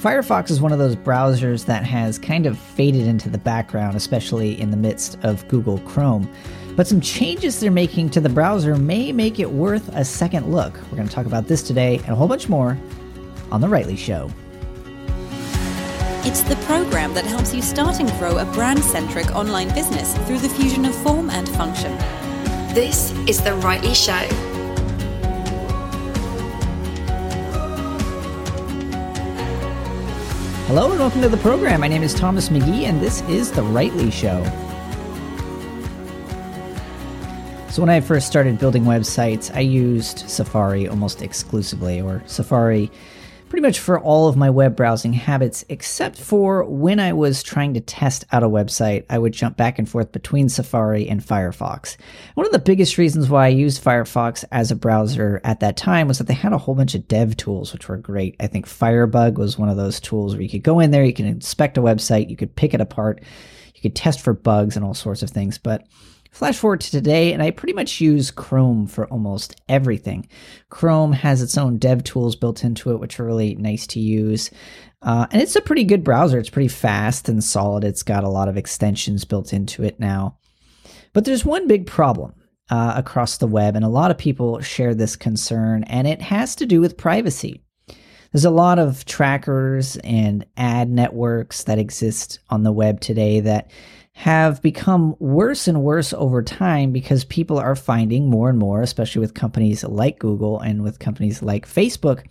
Firefox is one of those browsers that has kind of faded into the background, especially in the midst of Google Chrome. But some changes they're making to the browser may make it worth a second look. We're going to talk about this today and a whole bunch more on The Rightly Show. It's the program that helps you start and grow a brand centric online business through the fusion of form and function. This is The Rightly Show. Hello and welcome to the program. My name is Thomas McGee, and this is The Rightly Show. So, when I first started building websites, I used Safari almost exclusively, or Safari pretty much for all of my web browsing habits, except for when I was trying to test out a website, I would jump back and forth between Safari and Firefox. One of the biggest reasons why I used Firefox as a browser at that time was that they had a whole bunch of dev tools, which were great. I think Firebug was one of those tools where you could go in there, you can inspect a website, you could pick it apart, you could test for bugs and all sorts of things. But Flash forward to today, and I pretty much use Chrome for almost everything. Chrome has its own dev tools built into it, which are really nice to use. Uh, and it's a pretty good browser. It's pretty fast and solid. It's got a lot of extensions built into it now. But there's one big problem uh, across the web, and a lot of people share this concern, and it has to do with privacy. There's a lot of trackers and ad networks that exist on the web today that have become worse and worse over time because people are finding more and more, especially with companies like Google and with companies like Facebook,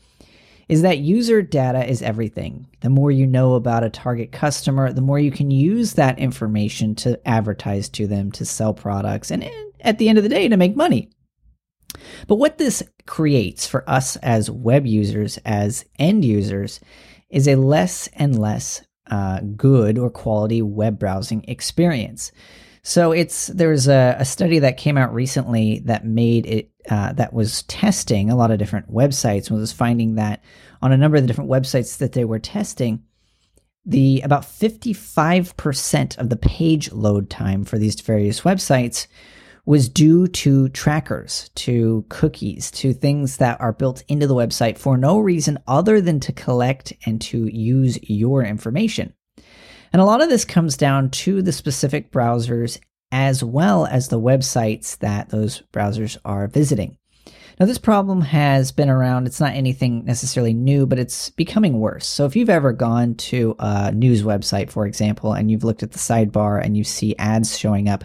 is that user data is everything. The more you know about a target customer, the more you can use that information to advertise to them, to sell products, and at the end of the day, to make money. But what this creates for us as web users, as end users, is a less and less uh, good or quality web browsing experience. So it's there's a, a, study that came out recently that made it uh, that was testing a lot of different websites and was finding that on a number of the different websites that they were testing, the about 55% of the page load time for these various websites was due to trackers, to cookies, to things that are built into the website for no reason other than to collect and to use your information. And a lot of this comes down to the specific browsers as well as the websites that those browsers are visiting. Now, this problem has been around. It's not anything necessarily new, but it's becoming worse. So, if you've ever gone to a news website, for example, and you've looked at the sidebar and you see ads showing up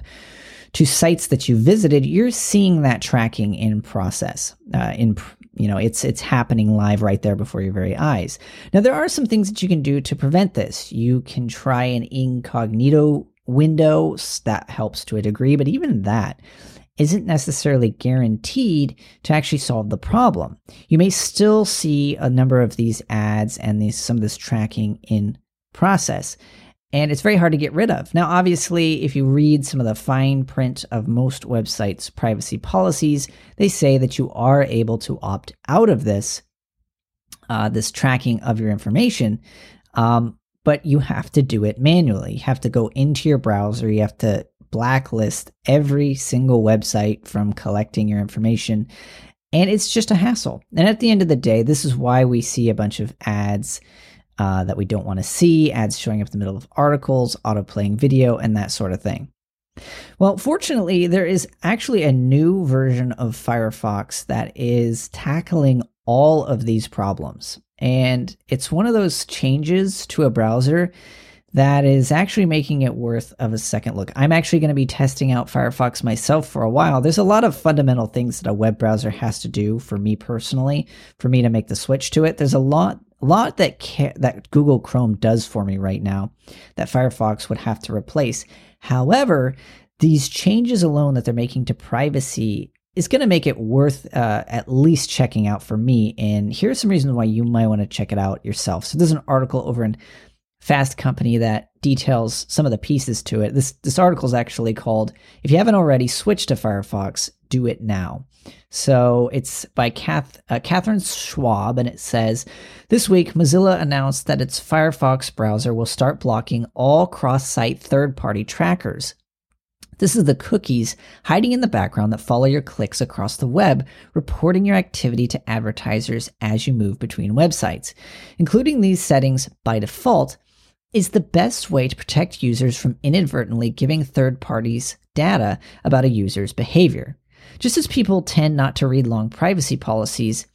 to sites that you visited, you're seeing that tracking in process. Uh, in you know, it's it's happening live right there before your very eyes. Now, there are some things that you can do to prevent this. You can try an incognito window that helps to a degree, but even that isn't necessarily guaranteed to actually solve the problem. You may still see a number of these ads and these some of this tracking in process and it's very hard to get rid of. Now, obviously, if you read some of the fine print of most websites' privacy policies, they say that you are able to opt out of this, uh, this tracking of your information, um, but you have to do it manually. You have to go into your browser, you have to blacklist every single website from collecting your information. And it's just a hassle. And at the end of the day, this is why we see a bunch of ads uh, that we don't want to see, ads showing up in the middle of articles, auto playing video, and that sort of thing. Well, fortunately, there is actually a new version of Firefox that is tackling all of these problems. And it's one of those changes to a browser that is actually making it worth of a second look. I'm actually going to be testing out Firefox myself for a while. There's a lot of fundamental things that a web browser has to do for me personally, for me to make the switch to it. There's a lot lot that that Google Chrome does for me right now that Firefox would have to replace. However, these changes alone that they're making to privacy is going to make it worth uh, at least checking out for me. And here's some reasons why you might want to check it out yourself. So there's an article over in Fast Company that details some of the pieces to it. This this article is actually called "If you haven't already switched to Firefox, do it now." So it's by Kath, uh, Katharine Schwab, and it says This week, Mozilla announced that its Firefox browser will start blocking all cross site third party trackers. This is the cookies hiding in the background that follow your clicks across the web, reporting your activity to advertisers as you move between websites. Including these settings by default is the best way to protect users from inadvertently giving third parties data about a user's behavior. Just as people tend not to read long privacy policies,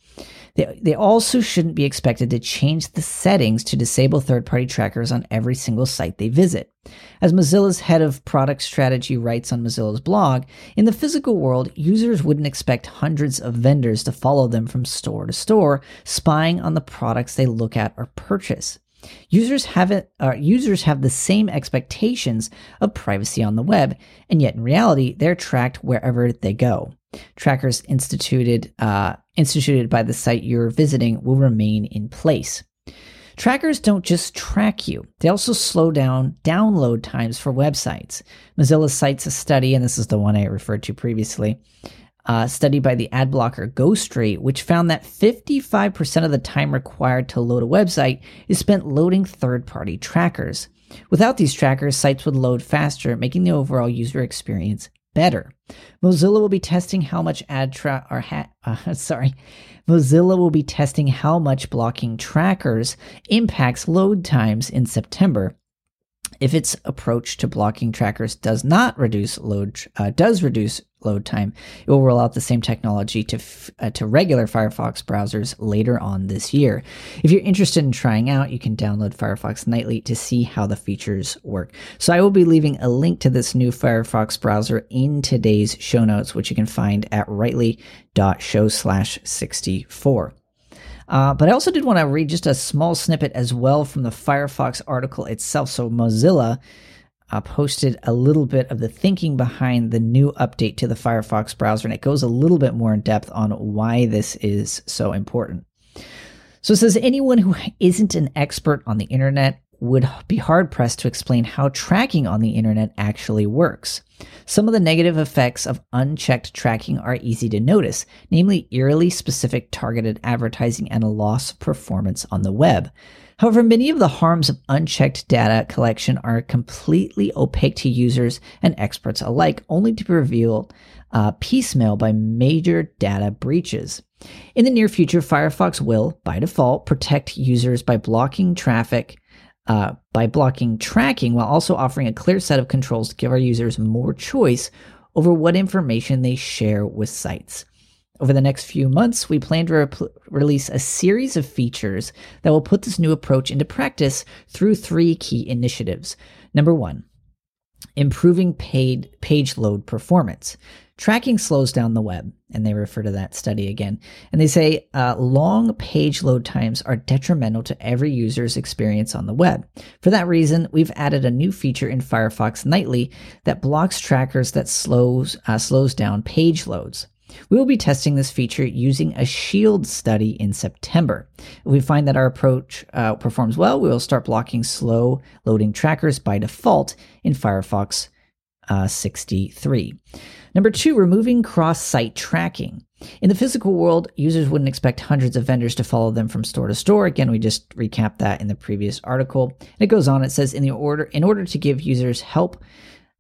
they, they also shouldn't be expected to change the settings to disable third party trackers on every single site they visit. As Mozilla's head of product strategy writes on Mozilla's blog, in the physical world, users wouldn't expect hundreds of vendors to follow them from store to store, spying on the products they look at or purchase. Users have uh, users have the same expectations of privacy on the web, and yet in reality, they're tracked wherever they go. Trackers instituted uh, instituted by the site you're visiting will remain in place. Trackers don't just track you, they also slow down download times for websites. Mozilla cites a study, and this is the one I referred to previously, a study by the ad blocker Ghostery, which found that 55% of the time required to load a website is spent loading third party trackers. Without these trackers, sites would load faster, making the overall user experience better. Mozilla will be testing how much ad tra- or ha- uh, sorry, Mozilla will be testing how much blocking trackers impacts load times in September. If its approach to blocking trackers does not reduce load, uh, does reduce load time. It will roll out the same technology to f- uh, to regular Firefox browsers later on this year. If you're interested in trying out, you can download Firefox Nightly to see how the features work. So I will be leaving a link to this new Firefox browser in today's show notes, which you can find at rightly.show slash 64. Uh, but I also did want to read just a small snippet as well from the Firefox article itself. So Mozilla uh, posted a little bit of the thinking behind the new update to the Firefox browser, and it goes a little bit more in depth on why this is so important. So it says anyone who isn't an expert on the internet would be hard pressed to explain how tracking on the internet actually works. Some of the negative effects of unchecked tracking are easy to notice, namely eerily specific targeted advertising and a loss of performance on the web. However, many of the harms of unchecked data collection are completely opaque to users and experts alike, only to be revealed uh, piecemeal by major data breaches. In the near future, Firefox will, by default, protect users by blocking traffic, uh, by blocking tracking, while also offering a clear set of controls to give our users more choice over what information they share with sites. Over the next few months, we plan to re- release a series of features that will put this new approach into practice through three key initiatives. Number one, improving paid page load performance. Tracking slows down the web, and they refer to that study again. And they say uh, long page load times are detrimental to every user's experience on the web. For that reason, we've added a new feature in Firefox Nightly that blocks trackers that slows uh, slows down page loads. We will be testing this feature using a shield study in September. If we find that our approach uh, performs well, we will start blocking slow loading trackers by default in Firefox uh, 63. Number two, removing cross site tracking. In the physical world, users wouldn't expect hundreds of vendors to follow them from store to store. Again, we just recapped that in the previous article. And it goes on, it says in the order in order to give users help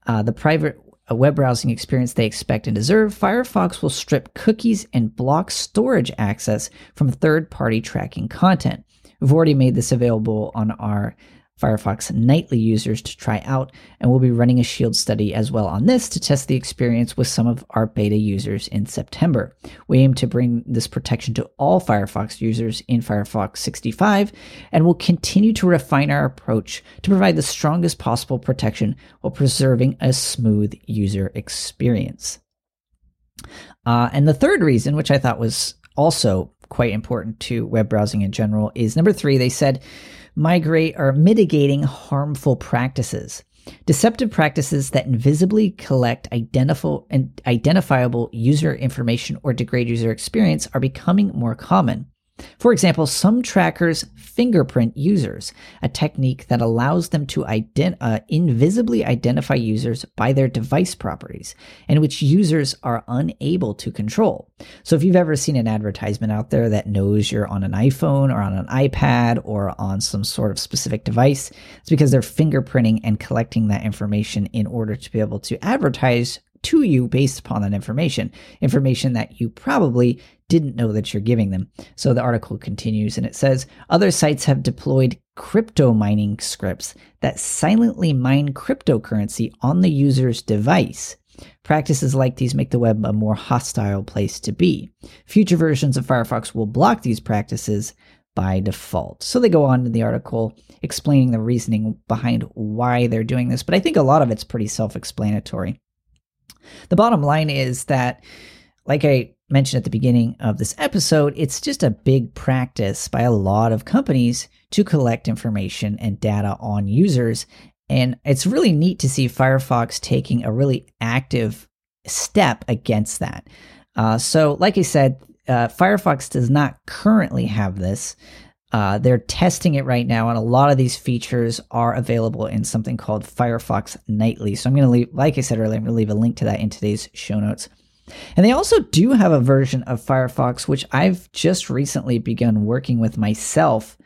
uh, the private a web browsing experience they expect and deserve, Firefox will strip cookies and block storage access from third party tracking content. We've already made this available on our Firefox nightly users to try out, and we'll be running a Shield study as well on this to test the experience with some of our beta users in September. We aim to bring this protection to all Firefox users in Firefox 65, and we'll continue to refine our approach to provide the strongest possible protection while preserving a smooth user experience. Uh, and the third reason, which I thought was also quite important to web browsing in general, is number three, they said, migrate or mitigating harmful practices. Deceptive practices that invisibly collect identifiable user information or degrade user experience are becoming more common. For example, some trackers fingerprint users, a technique that allows them to ident- uh, invisibly identify users by their device properties, and which users are unable to control. So, if you've ever seen an advertisement out there that knows you're on an iPhone or on an iPad or on some sort of specific device, it's because they're fingerprinting and collecting that information in order to be able to advertise to you based upon that information, information that you probably didn't know that you're giving them. So the article continues and it says other sites have deployed crypto mining scripts that silently mine cryptocurrency on the user's device. Practices like these make the web a more hostile place to be. Future versions of Firefox will block these practices by default. So they go on in the article explaining the reasoning behind why they're doing this, but I think a lot of it's pretty self explanatory. The bottom line is that, like I mentioned at the beginning of this episode, it's just a big practice by a lot of companies to collect information and data on users. And it's really neat to see Firefox taking a really active step against that. Uh, so, like I said, uh, Firefox does not currently have this. Uh, they're testing it right now, and a lot of these features are available in something called Firefox Nightly. So I'm going to leave, like I said earlier, I'm going to leave a link to that in today's show notes. And they also do have a version of Firefox, which I've just recently begun working with myself.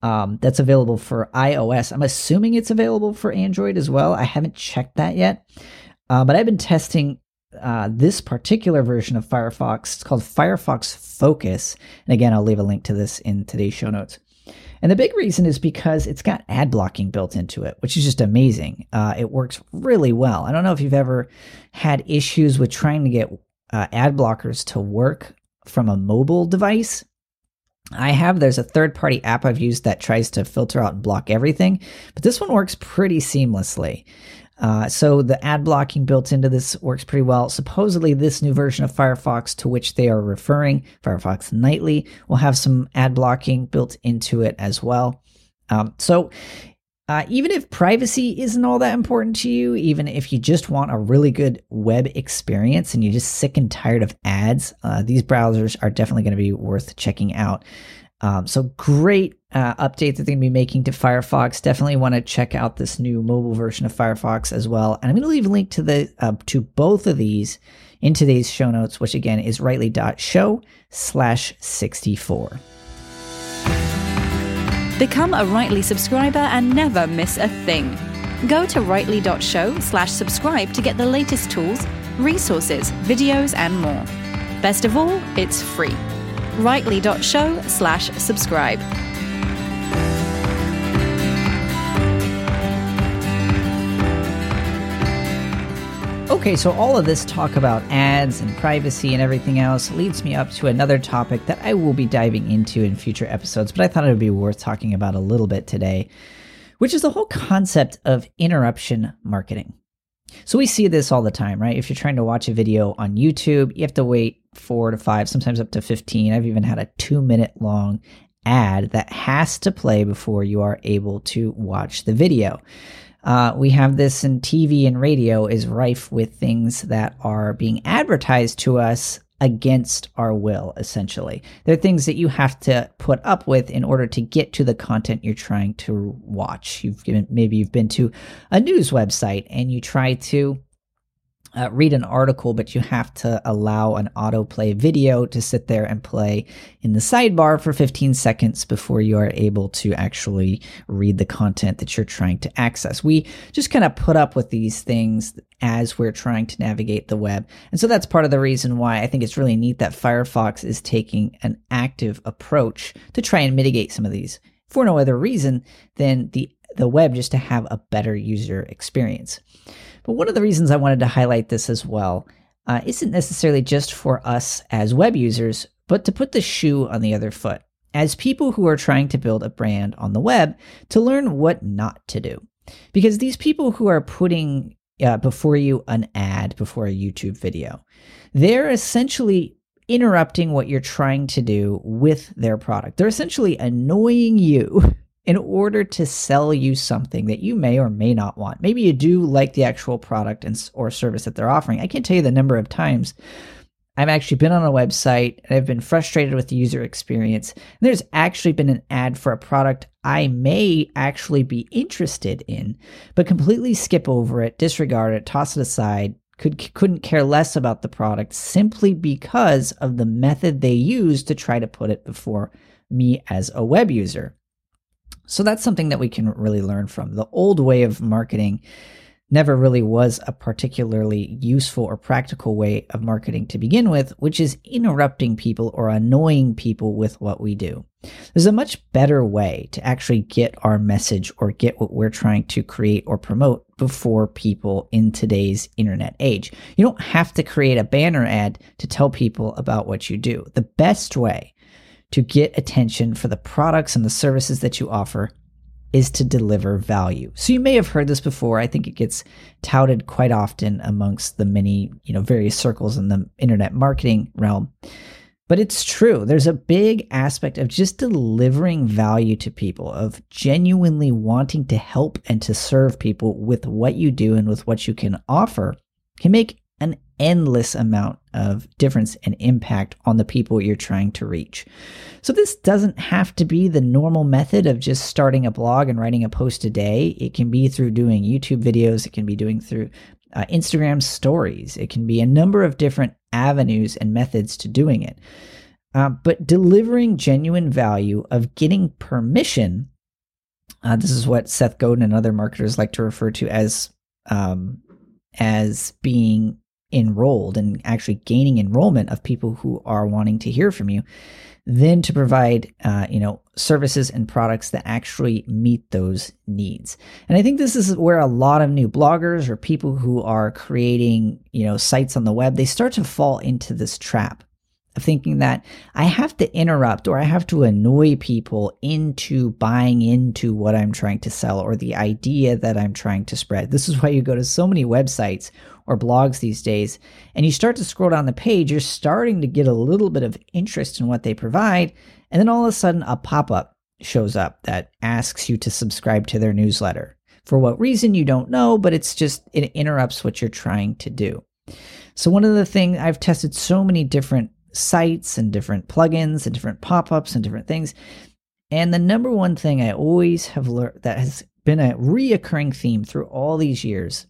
Um, that's available for iOS. I'm assuming it's available for Android as well. I haven't checked that yet, uh, but I've been testing uh, this particular version of Firefox. It's called Firefox Focus. And again, I'll leave a link to this in today's show notes. And the big reason is because it's got ad blocking built into it, which is just amazing. Uh, it works really well. I don't know if you've ever had issues with trying to get uh, ad blockers to work from a mobile device. I have. There's a third party app I've used that tries to filter out and block everything, but this one works pretty seamlessly. Uh, so the ad blocking built into this works pretty well. Supposedly, this new version of Firefox to which they are referring, Firefox Nightly, will have some ad blocking built into it as well. Um, so uh, even if privacy isn't all that important to you, even if you just want a really good web experience and you're just sick and tired of ads, uh, these browsers are definitely going to be worth checking out. Um, so great uh, update that they're going to be making to Firefox. Definitely want to check out this new mobile version of Firefox as well. And I'm going to leave a link to the uh, to both of these in today's show notes, which again is rightly.show slash 64. Become a Rightly subscriber and never miss a thing. Go to rightly.show slash subscribe to get the latest tools, resources, videos, and more. Best of all, it's free rightly.show slash subscribe. Okay, so all of this talk about ads and privacy and everything else leads me up to another topic that I will be diving into in future episodes, but I thought it would be worth talking about a little bit today, which is the whole concept of interruption marketing. So we see this all the time, right? If you're trying to watch a video on YouTube, you have to wait four to five, sometimes up to 15. I've even had a two minute long ad that has to play before you are able to watch the video. Uh, we have this in TV and radio is rife with things that are being advertised to us against our will, essentially. They're things that you have to put up with in order to get to the content you're trying to watch. You've given, maybe you've been to a news website and you try to uh, read an article, but you have to allow an autoplay video to sit there and play in the sidebar for 15 seconds before you are able to actually read the content that you're trying to access. We just kind of put up with these things as we're trying to navigate the web. And so that's part of the reason why I think it's really neat that Firefox is taking an active approach to try and mitigate some of these for no other reason than the the web just to have a better user experience. But one of the reasons I wanted to highlight this as well uh, isn't necessarily just for us as web users, but to put the shoe on the other foot. As people who are trying to build a brand on the web, to learn what not to do. Because these people who are putting uh, before you an ad before a YouTube video, they're essentially interrupting what you're trying to do with their product. They're essentially annoying you in order to sell you something that you may or may not want. Maybe you do like the actual product and or service that they're offering. I can't tell you the number of times I've actually been on a website and I've been frustrated with the user experience. And there's actually been an ad for a product I may actually be interested in, but completely skip over it, disregard it, toss it aside, could couldn't care less about the product simply because of the method they use to try to put it before me as a web user. So that's something that we can really learn from. The old way of marketing never really was a particularly useful or practical way of marketing to begin with, which is interrupting people or annoying people with what we do. There's a much better way to actually get our message or get what we're trying to create or promote before people in today's internet age. You don't have to create a banner ad to tell people about what you do. The best way to get attention for the products and the services that you offer is to deliver value. So you may have heard this before. I think it gets touted quite often amongst the many, you know, various circles in the internet marketing realm. But it's true. There's a big aspect of just delivering value to people, of genuinely wanting to help and to serve people with what you do and with what you can offer can make endless amount of difference and impact on the people you're trying to reach. So, this doesn't have to be the normal method of just starting a blog and writing a post a day. It can be through doing YouTube videos, it can be doing through uh, Instagram stories, it can be a number of different avenues and methods to doing it. Uh, but delivering genuine value of getting permission. Uh, this is what Seth Godin and other marketers like to refer to as um, as being enrolled and actually gaining enrollment of people who are wanting to hear from you then to provide uh, you know services and products that actually meet those needs. And i think this is where a lot of new bloggers or people who are creating you know sites on the web they start to fall into this trap thinking that I have to interrupt or I have to annoy people into buying into what I'm trying to sell or the idea that I'm trying to spread. This is why you go to so many websites or blogs these days, and you start to scroll down the page, you're starting to get a little bit of interest in what they provide, and then all of a sudden a pop up shows up that asks you to subscribe to their newsletter. For what reason, you don't know, but it's just, it interrupts what you're trying to do. So, one of the things I've tested so many different sites and different plugins and different pop ups and different things. And the number one thing I always have learned that has been a reoccurring theme through all these years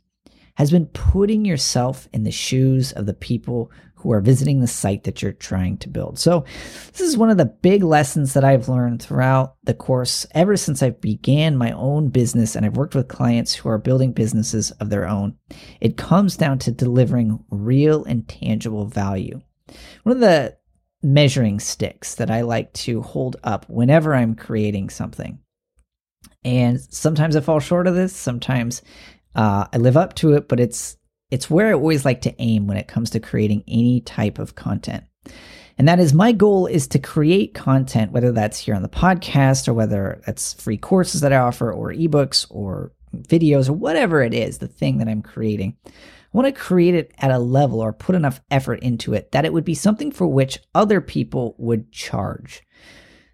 has been putting yourself in the shoes of the people who are visiting the site that you're trying to build. So, this is one of the big lessons that I've learned throughout the course ever since I began my own business and I've worked with clients who are building businesses of their own. It comes down to delivering real and tangible value. One of the measuring sticks that I like to hold up whenever I'm creating something. And sometimes I fall short of this, sometimes uh, I live up to it, but it's it's where I always like to aim when it comes to creating any type of content. And that is my goal is to create content, whether that's here on the podcast or whether that's free courses that I offer or ebooks or videos or whatever it is, the thing that I'm creating. I want to create it at a level or put enough effort into it that it would be something for which other people would charge.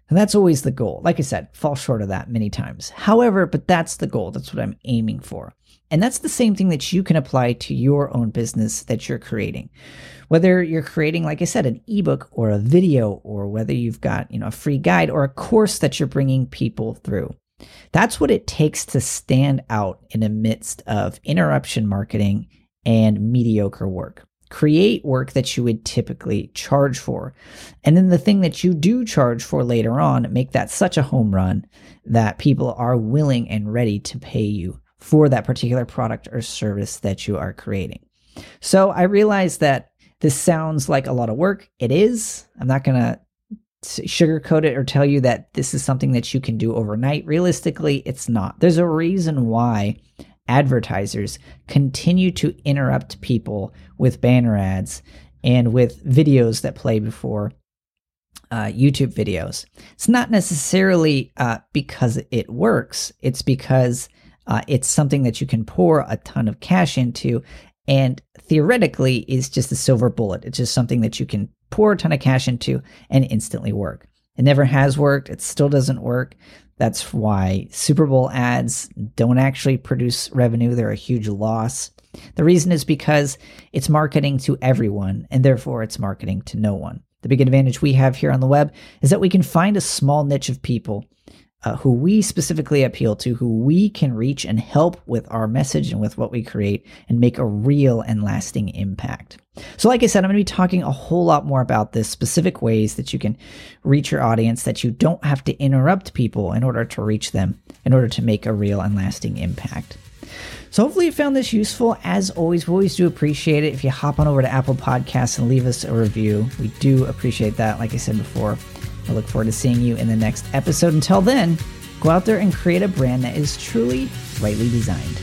And that's always the goal. Like I said, fall short of that many times. However, but that's the goal. That's what I'm aiming for. And that's the same thing that you can apply to your own business that you're creating. Whether you're creating, like I said, an ebook or a video, or whether you've got, you know, a free guide or a course that you're bringing people through. That's what it takes to stand out in the midst of interruption marketing and mediocre work. Create work that you would typically charge for. And then the thing that you do charge for later on, make that such a home run that people are willing and ready to pay you for that particular product or service that you are creating. So I realize that this sounds like a lot of work. It is. I'm not going to sugarcoat it or tell you that this is something that you can do overnight. Realistically, it's not. There's a reason why advertisers continue to interrupt people with banner ads and with videos that play before uh, YouTube videos. It's not necessarily uh, because it works, it's because uh, it's something that you can pour a ton of cash into and theoretically is just a silver bullet. It's just something that you can pour a ton of cash into and instantly work. It never has worked. It still doesn't work. That's why Super Bowl ads don't actually produce revenue. They're a huge loss. The reason is because it's marketing to everyone, and therefore it's marketing to no one. The big advantage we have here on the web is that we can find a small niche of people uh, who we specifically appeal to, who we can reach and help with our message and with what we create and make a real and lasting impact. So, like I said, I'm going to be talking a whole lot more about this specific ways that you can reach your audience, that you don't have to interrupt people in order to reach them, in order to make a real and lasting impact. So hopefully you found this useful. As always, we always do appreciate it if you hop on over to Apple Podcasts and leave us a review. We do appreciate that, like I said before. I look forward to seeing you in the next episode. Until then, go out there and create a brand that is truly rightly designed.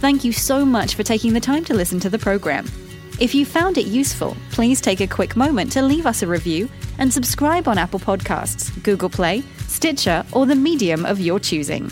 Thank you so much for taking the time to listen to the program. If you found it useful, please take a quick moment to leave us a review and subscribe on Apple Podcasts, Google Play, Stitcher, or the medium of your choosing.